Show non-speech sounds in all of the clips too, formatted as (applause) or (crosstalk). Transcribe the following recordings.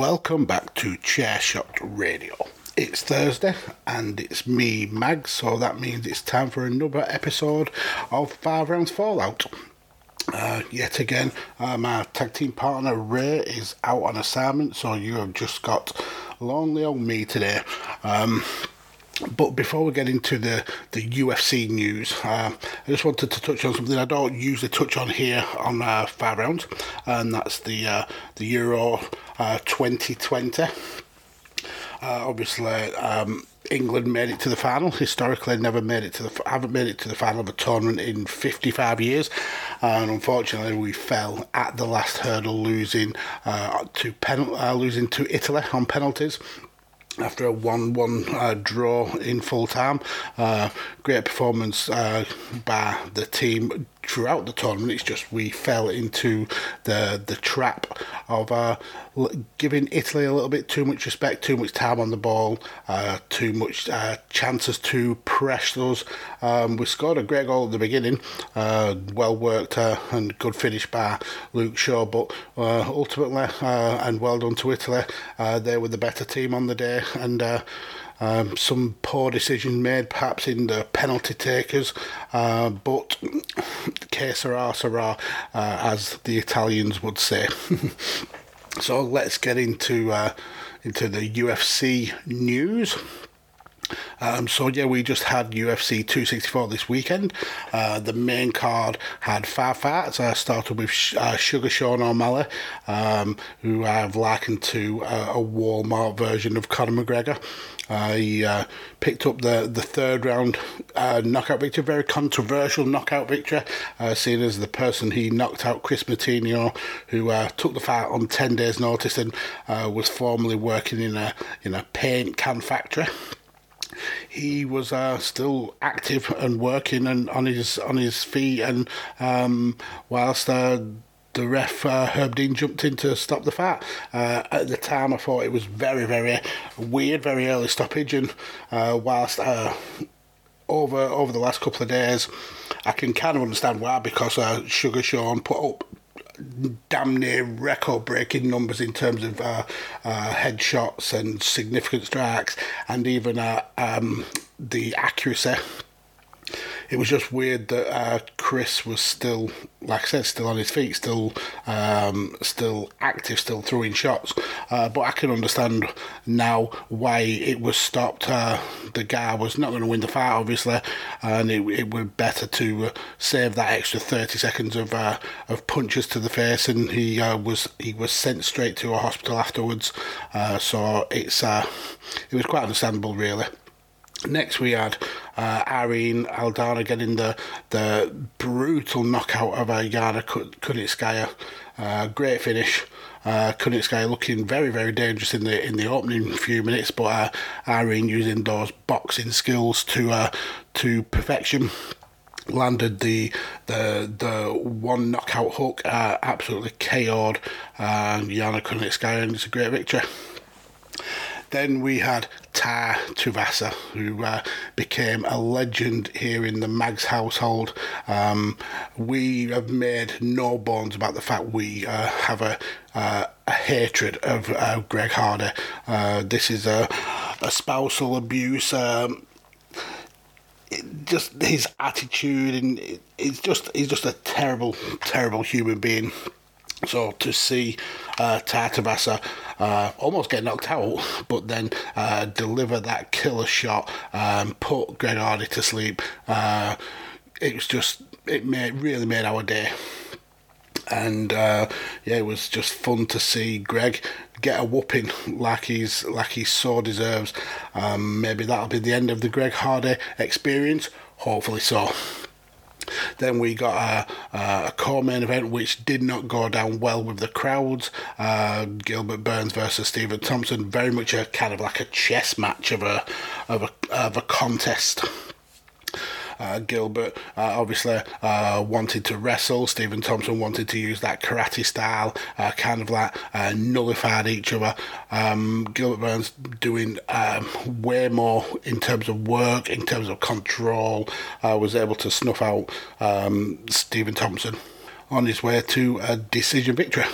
Welcome back to Chairshot Radio. It's Thursday and it's me, Mag, so that means it's time for another episode of Five Rounds Fallout. Uh, yet again, uh, my tag team partner Ray is out on assignment, so you have just got lonely old me today. Um, but before we get into the, the UFC news, uh, I just wanted to touch on something I don't usually touch on here on uh, Five Rounds, and that's the uh, the Euro uh, 2020. Uh, obviously, um, England made it to the final. Historically, never made it to the haven't made it to the final of a tournament in 55 years, and unfortunately, we fell at the last hurdle, losing uh, to pen, uh, losing to Italy on penalties after a 1 1 uh, draw in full time. Uh, great performance uh, by the team throughout the tournament. It's just we fell into the the trap of uh, giving Italy a little bit too much respect, too much time on the ball, uh, too much uh, chances to press those. Um, we scored a great goal at the beginning, uh, well worked uh, and good finish by Luke Shaw, but uh, ultimately, and well done to Italy, they were the better team on the day and. Uh, um, some poor decision made, perhaps in the penalty takers, uh, but (laughs) que sera, sera, uh, as the Italians would say. (laughs) so let's get into uh, into the UFC news. Um, so yeah, we just had UFC 264 this weekend. Uh, the main card had five fights. I started with Sh- uh, Sugar Sean O'Malley, um, who I've likened to uh, a Walmart version of Conor McGregor. Uh, he uh, picked up the, the third round uh, knockout victory, very controversial knockout victory, uh, seeing as the person he knocked out, Kris Moutinho, who uh, took the fight on 10 days' notice and uh, was formerly working in a, in a paint can factory he was uh, still active and working and on his on his feet and um, whilst uh, the ref uh, Herb Dean jumped in to stop the fight. Uh, at the time, I thought it was very, very weird, very early stoppage, and uh, whilst uh, over over the last couple of days, I can kind of understand why because uh, Sugar Sean put up damn near record breaking numbers in terms of uh, uh, headshots and significant strikes and even uh, um, the accuracy. It was just weird that uh, Chris was still, like I said, still on his feet, still, um, still active, still throwing shots. Uh, but I can understand now why it was stopped. Uh, the guy was not going to win the fight, obviously, and it, it would better to uh, save that extra thirty seconds of uh, of punches to the face, and he uh, was he was sent straight to a hospital afterwards. So it's it was quite understandable, really. Next, we had uh, Irene Aldana getting the the brutal knockout of uh, Yana Kunitskaya. Uh, great finish. Uh, Kunitskaya looking very very dangerous in the in the opening few minutes, but uh, Irene using those boxing skills to uh, to perfection. Landed the the the one knockout hook, uh, absolutely KO'd uh, Yana Kunitskaya, and it's a great victory. Then we had Tai Tuivasa, who uh, became a legend here in the Mags household. Um, we have made no bones about the fact we uh, have a, uh, a hatred of uh, Greg Hardy. Uh, this is a, a spousal abuse. Um, just his attitude and it, it's just he's just a terrible, terrible human being. So to see uh, Tai Tuivasa uh, almost get knocked out, but then uh, deliver that killer shot, um, put Greg Hardy to sleep, uh, it was just it made really made our day. And uh, yeah, it was just fun to see Greg get a whooping like he's like he so deserves. Um, maybe that'll be the end of the Greg Hardy experience. Hopefully so. Then we got a, a co-main event which did not go down well with the crowds. Uh, Gilbert Burns versus Stephen Thompson, very much a kind of like a chess match of a of a of a contest. Uh, Gilbert uh, obviously uh, wanted to wrestle. Stephen Thompson wanted to use that karate style, kind of like nullified each other. Um, Gilbert Burns doing um, way more in terms of work, in terms of control, was able to snuff out um, Stephen Thompson on his way to a decision victory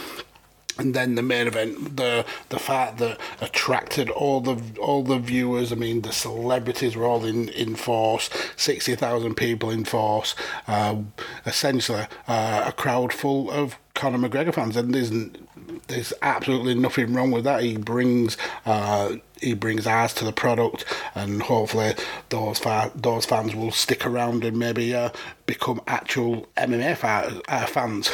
and then the main event, the the fact that attracted all the all the viewers. I mean, the celebrities were all in, in force. Sixty thousand people in force. Uh, essentially, uh, a crowd full of Conor McGregor fans, and there's there's absolutely nothing wrong with that. He brings uh, he brings eyes to the product, and hopefully those fa- those fans will stick around and maybe uh, become actual MMA fa- uh, fans.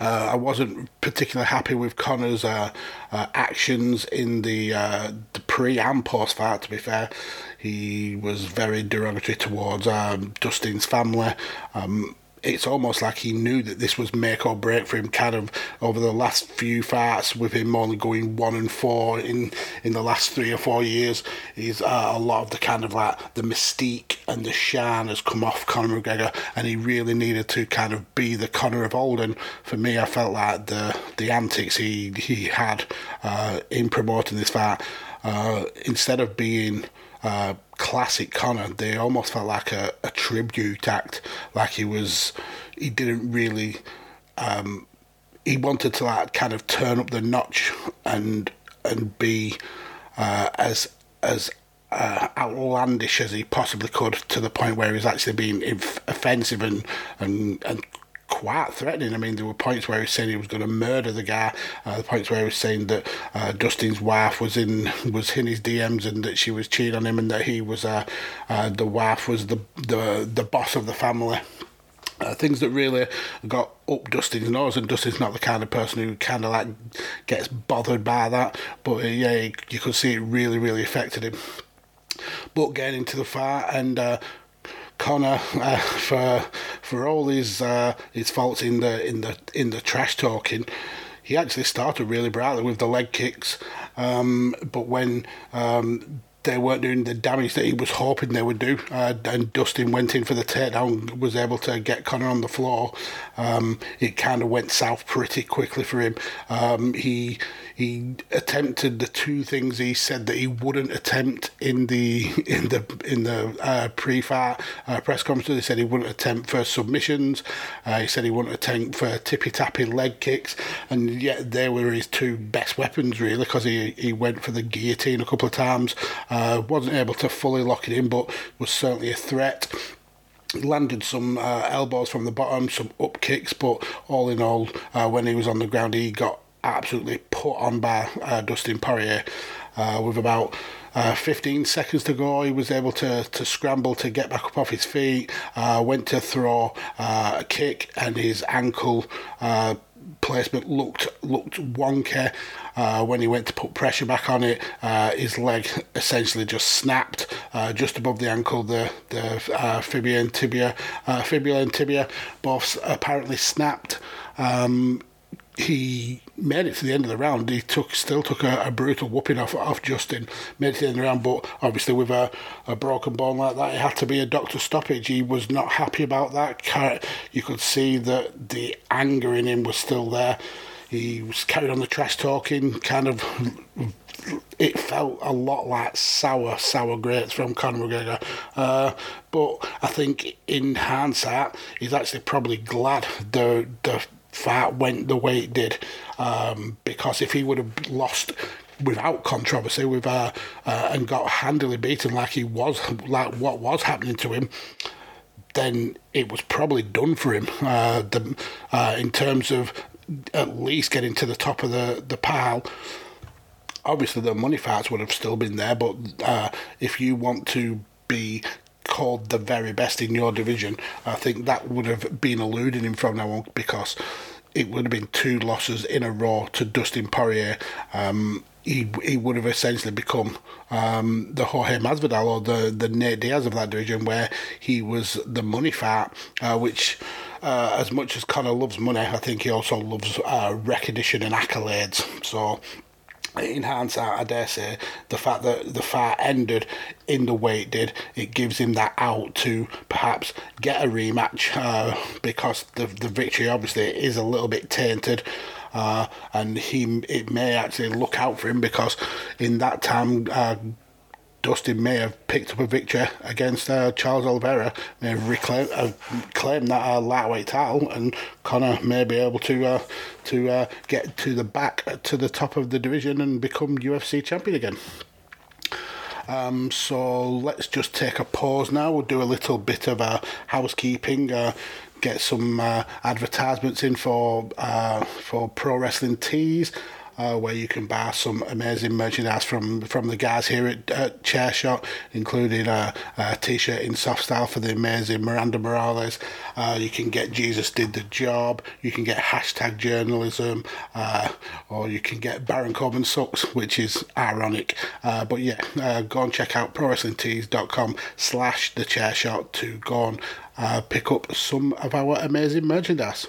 Uh, I wasn't particularly happy with Conor's uh, uh, actions in the uh, the pre and post fight. To be fair, he was very derogatory towards um, Dustin's family. Um, it's almost like he knew that this was make or break for him. Kind of over the last few fights, with him only going one and four in in the last three or four years, he's uh, a lot of the kind of like the mystique and the shine has come off Conor McGregor, and he really needed to kind of be the Conor of old. And for me, I felt like the the antics he he had uh, in promoting this fight, uh, instead of being classic Conor, they almost felt like a, a, tribute act. Like he was, he didn't really, um, he wanted to like kind of turn up the notch and and be uh, as as uh, outlandish as he possibly could to the point where he's actually being offensive and and and quite threatening. I mean, there were points where he was saying he was going to murder the guy. Uh, the points where he was saying that uh, Dustin's wife was in was in his DMs and that she was cheating on him and that he was uh, uh the wife was the the the boss of the family. Uh, things that really got up Dustin's nose, and Dustin's not the kind of person who kind of like gets bothered by that. But uh, yeah, you could see it really, really affected him. But getting into the fight and uh, Conor uh, for for all his uh, his faults in the in the in the trash talking. He actually started really brightly with the leg kicks, um, but when um, they weren't doing the damage that he was hoping they would do. Uh, and Dustin went in for the takedown, was able to get Conor on the floor. Um, it kind of went south pretty quickly for him. Um, he he attempted the two things he said that he wouldn't attempt in the (laughs) in the in the uh, pre-fight uh, press conference. He said he wouldn't attempt for submissions. Uh, he said he wouldn't attempt for tippy tappy leg kicks, and yet they were his two best weapons really because he he went for the guillotine a couple of times. Uh, wasn't able to fully lock it in, but was certainly a threat landed some uh, elbows from the bottom, some up kicks, but all in all, uh, when he was on the ground, he got absolutely put on by uh, Dustin Poirier. Uh, with about uh, 15 seconds to go, he was able to, to scramble to get back up off his feet. Uh, went to throw uh, a kick, and his ankle uh, placement looked looked wonky. Uh, when he went to put pressure back on it, uh, his leg essentially just snapped uh, just above the ankle. The the fibula and tibia, fibula and tibia, both apparently snapped. Um, he made it to the end of the round. He took still took a, a, brutal whooping off off Justin. Made it to the end of the round, but obviously with a, a broken bone like that, it had to be a doctor stoppage. He was not happy about that. You could see that the anger in him was still there. He was carried on the trash talking, kind of. It felt a lot like sour, sour grapes from Conor McGregor. Uh, but I think in hindsight, he's actually probably glad the the fight went the way it did. Um, because if he would have lost without controversy, with uh, uh, and got handily beaten like he was, like what was happening to him, then it was probably done for him. Uh, the, uh, in terms of at least getting to the top of the the pile. Obviously, the money fights would have still been there, but uh, if you want to be called the very best in your division, I think that would have been eluding him from now on because it would have been two losses in a row to Dustin Poirier. Um, he he would have essentially become um, the Jorge Masvidal or the the Nate Diaz of that division, where he was the money fat, uh, which. Uh, as much as Conor loves money, I think he also loves uh, recognition and accolades. So in hindsight, I dare say, the fact that the fight ended in the way it did, it gives him that out to perhaps get a rematch uh, because the the victory obviously is a little bit tainted. Uh, and he it may actually look out for him because in that time uh, Dustin may have picked up a victory against uh, Charles Oliveira, may have reclaimed uh, claimed that uh, lightweight title, and Conor may be able to uh, to uh, get to the back to the top of the division and become UFC champion again. Um, so let's just take a pause now. We'll do a little bit of uh, housekeeping. Uh, get some uh, advertisements in for uh, for pro wrestling tees uh, where you can buy some amazing merchandise from from the guys here at, at Chairshot, including a, a t-shirt in soft style for the amazing Miranda Morales. Uh, you can get Jesus did the job. You can get hashtag journalism, uh, or you can get Baron Corbin sucks, which is ironic. Uh, but yeah, uh, go and check out prowrestlingtees.com slash the chairshot to go and uh, pick up some of our amazing merchandise.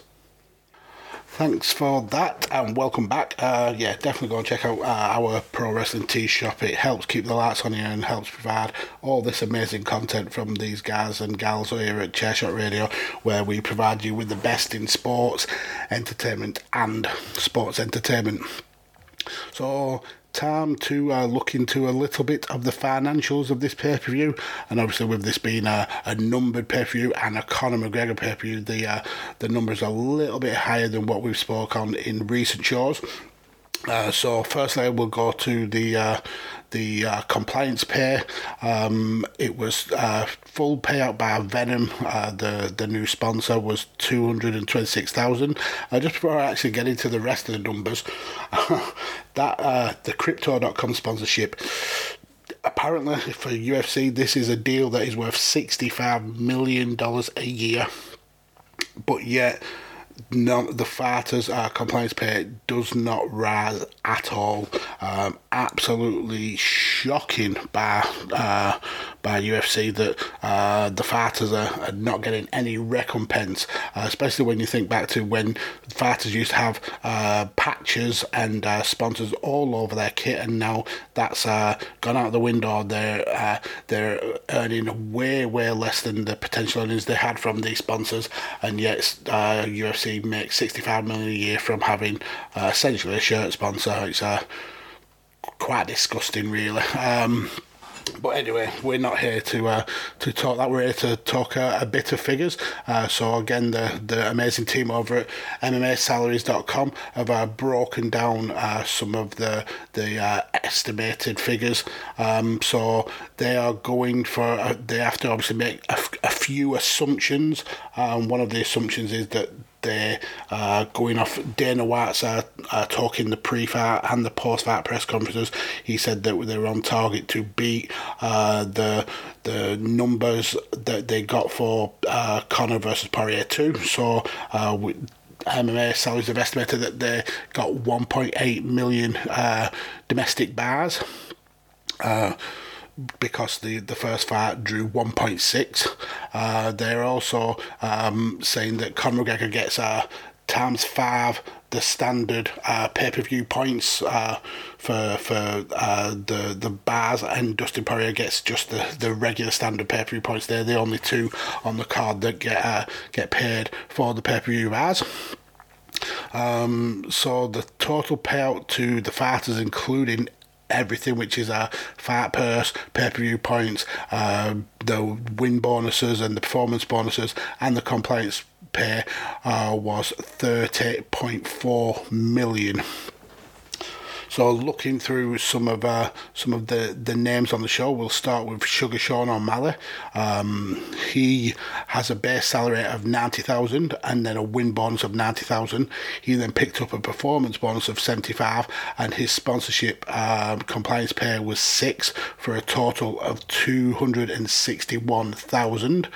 Thanks for that and welcome back. Uh, yeah, definitely go and check out uh, our Pro Wrestling Tee shop. It helps keep the lights on here and helps provide all this amazing content from these guys and gals here at Chairshot Radio, where we provide you with the best in sports, entertainment, and sports entertainment. So, time to uh, look into a little bit of the financials of this pay per view. And obviously, with this being a, a numbered pay per view and a Conor McGregor pay per view, the uh, the numbers are a little bit higher than what we've spoke on in recent shows. Uh, so firstly, we'll go to the uh, the uh, compliance pay. Um, it was uh, full payout by Venum, Uh, the the new sponsor was two hundred and twenty six thousand. Uh, just before I actually get into the rest of the numbers, (laughs) that the Crypto.com sponsorship apparently for UFC, this is a deal that is worth $65 million a year. But yet, none, the fighters' uh, compliance pay does not rise at all. Um, absolutely shocking by uh, by UFC that uh, the fighters are, are, not getting any recompense, uh, especially when you think back to when fighters used to have uh, patches and uh, sponsors all over their kit, and now that's gone out the window. They're they're earning way way less than the potential earnings they had from these sponsors, and yet UFC makes 65 million a year from having essentially a shirt sponsor. It's quite disgusting, really. Um, but anyway, we're not here to uh, to talk that. We're here to talk uh, a bit of figures. Uh, so again, the the amazing team over at MMASalaries.com have uh, broken down uh, some of the the uh, estimated figures. Um, so they are going for they have to obviously make a, a few assumptions. Um, one of the assumptions is that they're uh, going off Dana White's uh, uh, talking the pre-fight and the post-fight press conferences. He said that they were on target to beat uh, the the numbers that they got for uh, Conor versus Poirier two. So. Uh, we, MMA salaries have estimated that they got 1.8 million domestic bars. Because the, the first fight drew 1.6. Uh, they're also um, saying that Conor McGregor gets uh, times five the standard uh, pay per view points uh, for for uh, the the bars, and Dustin Poirier gets just the, the regular standard pay per view points. They're the only two on the card that get uh, get paid for the pay per view bars. Um, so the total payout to the fighters, including everything, which is a fat purse, pay per view points, uh, the win bonuses and the performance bonuses, and the compliance pay uh, was 30.4 million. So looking through some of uh, some of the, the names on the show, we'll start with Sugar Sean O'Malley. Um, he has a base salary of ninety thousand and then a win bonus of ninety thousand. He then picked up a performance bonus of seventy five, and his sponsorship um, compliance pay was six for a total of two hundred and sixty one thousand.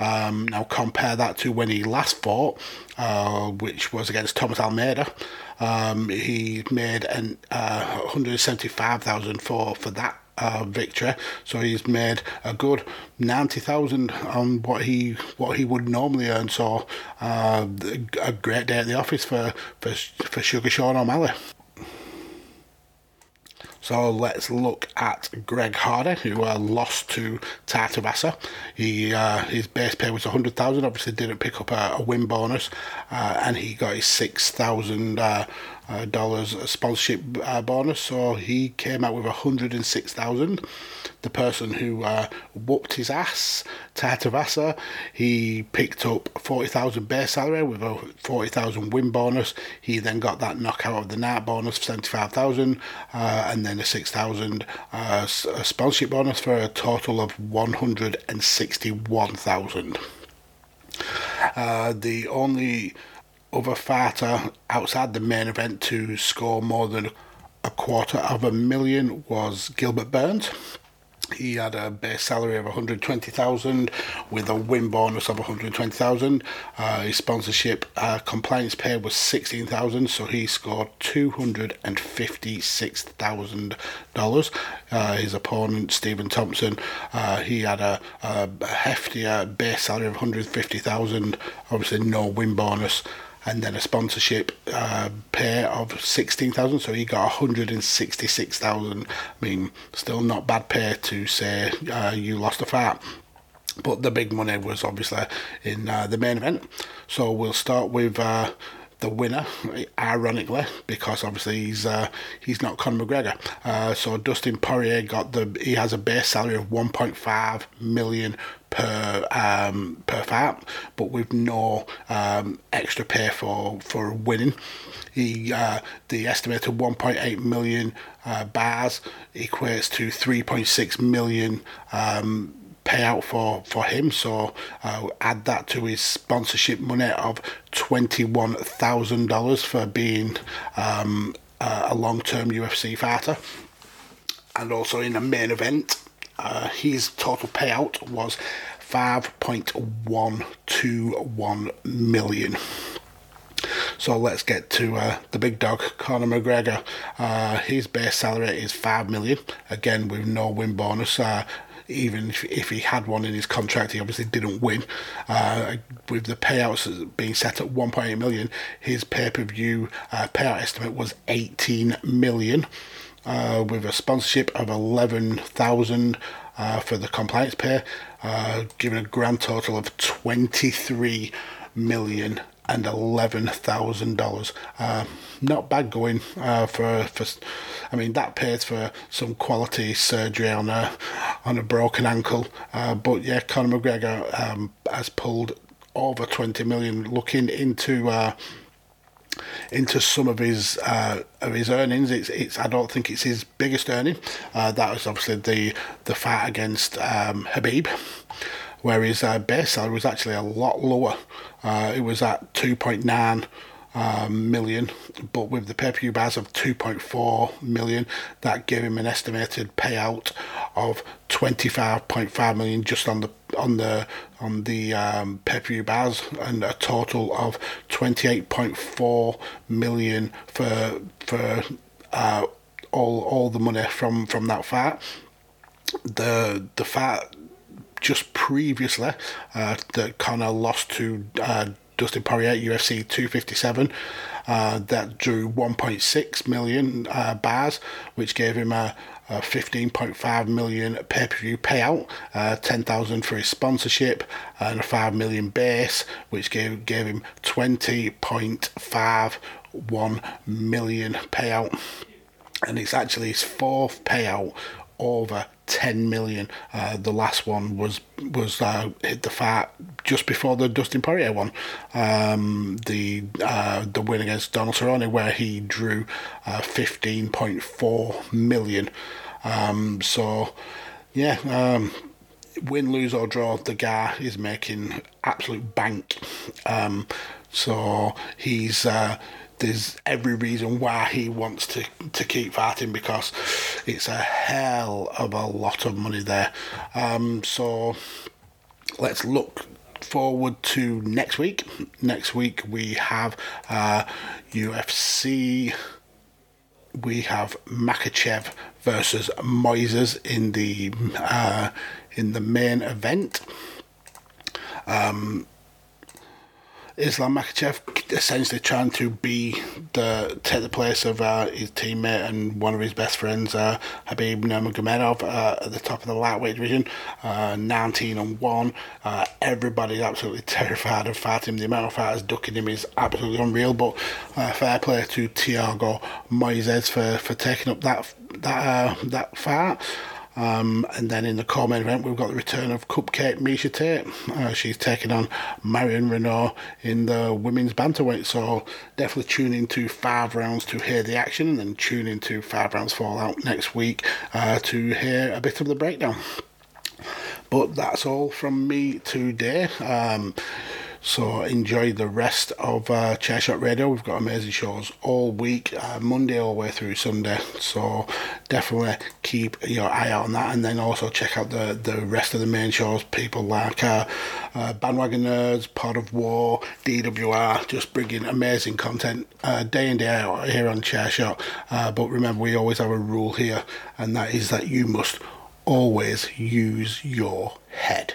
Um, now compare that to when he last fought, uh, which was against Thomas Almeida. Um, he made an uh, 175,000 for for that uh, victory. So he's made a good ninety thousand on what he what he would normally earn. So uh, a great day at the office for for for Sugar Sean O'Malley. So let's look at Greg Hardy, who uh, lost to Tuivasa. He uh, his base pay was hundred thousand. Obviously, didn't pick up a, a win bonus, uh, and he got his six thousand uh, uh, dollars sponsorship uh, bonus. So he came out with a hundred and six thousand. The person who uh, whooped his ass, Tuivasa, he picked up forty thousand base salary with a forty thousand win bonus. He then got that knockout of the night bonus for seventy five thousand, uh, and then a six thousand uh, sponsorship bonus for a total of one hundred and sixty one thousand. Uh, the only other fighter outside the main event to score more than a quarter of a million was Gilbert Burns. He had a base salary of 120,000 with a win bonus of 120,000. Uh, his sponsorship uh, compliance pay was 16,000, so he scored $256,000. Uh, his opponent Stephen Thompson, uh, he had a, a heftier base salary of 150,000. Obviously, no win bonus and then a sponsorship uh, pay of 16,000 so he got 166,000 I mean still not bad pay to say uh, you lost a fight but the big money was obviously in uh, the main event. So we'll start with uh, the winner, ironically, because obviously he's uh, he's not Conor McGregor. Uh, so Dustin Poirier got the he has a base salary of 1.5 million per um, per fight, but with no um, extra pay for for winning. He uh, the estimated 1.8 million uh, bars equates to 3.6 million. Um, payout for for him so uh, add that to his sponsorship money of $21,000 for being um, a long-term UFC fighter and also in the main event uh, his total payout was 5.121 million. So let's get to uh, the big dog, Conor McGregor. Uh, his base salary is five million, again with no win bonus. Uh, even if, if, he had one in his contract, he obviously didn't win. Uh, with the payouts being set at 1.8 million, his pay per view uh, payout estimate was 18 million uh, with a sponsorship of 11,000 uh, for the compliance pay, uh, giving a grand total of 23 million and eleven thousand uh, dollars. Not bad going uh, for for. I mean that pays for some quality surgery on a on a broken ankle. Uh, but yeah, Conor McGregor um, has pulled over twenty million. Looking into uh, into some of his uh, of his earnings. It's it's I don't think it's his biggest earning. Uh, that was obviously the the fight against um, Khabib, where his uh, base salary was actually a lot lower. Uh, it was at two point nine. Um, million, but with the pay per view bars of 2.4 million, that gave him an estimated payout of 25.5 million just on the on the on the um, pay per view bars, and a total of 28.4 million for for uh, all all the money from from that fight. The the fight just previously uh, that Conor lost to uh, Dustin Poirier at UFC 257. Uh, that drew 1.6 million uh, bars, which gave him a, a 15.5 million pay per view payout, uh, 10,000 for his sponsorship, and a 5 million base, which gave gave him 20.51 million payout. And it's actually his fourth payout over 10 million. Uh, the last one was was uh, hit the fight just before the Dustin Poirier one, um, the uh, the win against Donald Cerrone, where he drew 15.4 uh, million. Um, so, yeah. Um, win, lose or draw, the guy is making absolute bank. Um, so he's uh, there's every reason why he wants to, to keep fighting because it's a hell of a lot of money there. Um, so let's look forward to next week. Next week we have uh, UFC. We have Makhachev versus Moises in the uh, in the main event. Um, Islam Makhachev essentially trying to be the take the place of uh, his teammate and one of his best friends, uh, Khabib Nurmagomedov, uh, at the top of the lightweight division, uh, 19 and one. Uh, everybody's absolutely (laughs) terrified of fighting him. The amount of fighters ducking him is absolutely unreal. But uh, fair play to Thiago Moises for, for taking up that that that fight. Um, and then in the co-main event, we've got the return of Cupcake Miesha Tate. Uh, she's taking on Marion Reneau in the women's bantamweight. So definitely tune into five rounds to hear the action, and then tune into five rounds fallout next week uh, to hear a bit of the breakdown. But that's all from me today. Um, so enjoy the rest of uh, Chairshot Radio. We've got amazing shows all week, uh, Monday all the way through Sunday. So definitely keep your eye out on that, and then also check out the the rest of the main shows. People like uh, uh, Bandwagon Nerds, Pod of War, DWR, just bringing amazing content uh, day in day out here on Chairshot. Uh, but remember, we always have a rule here, and that is that you must always use your head.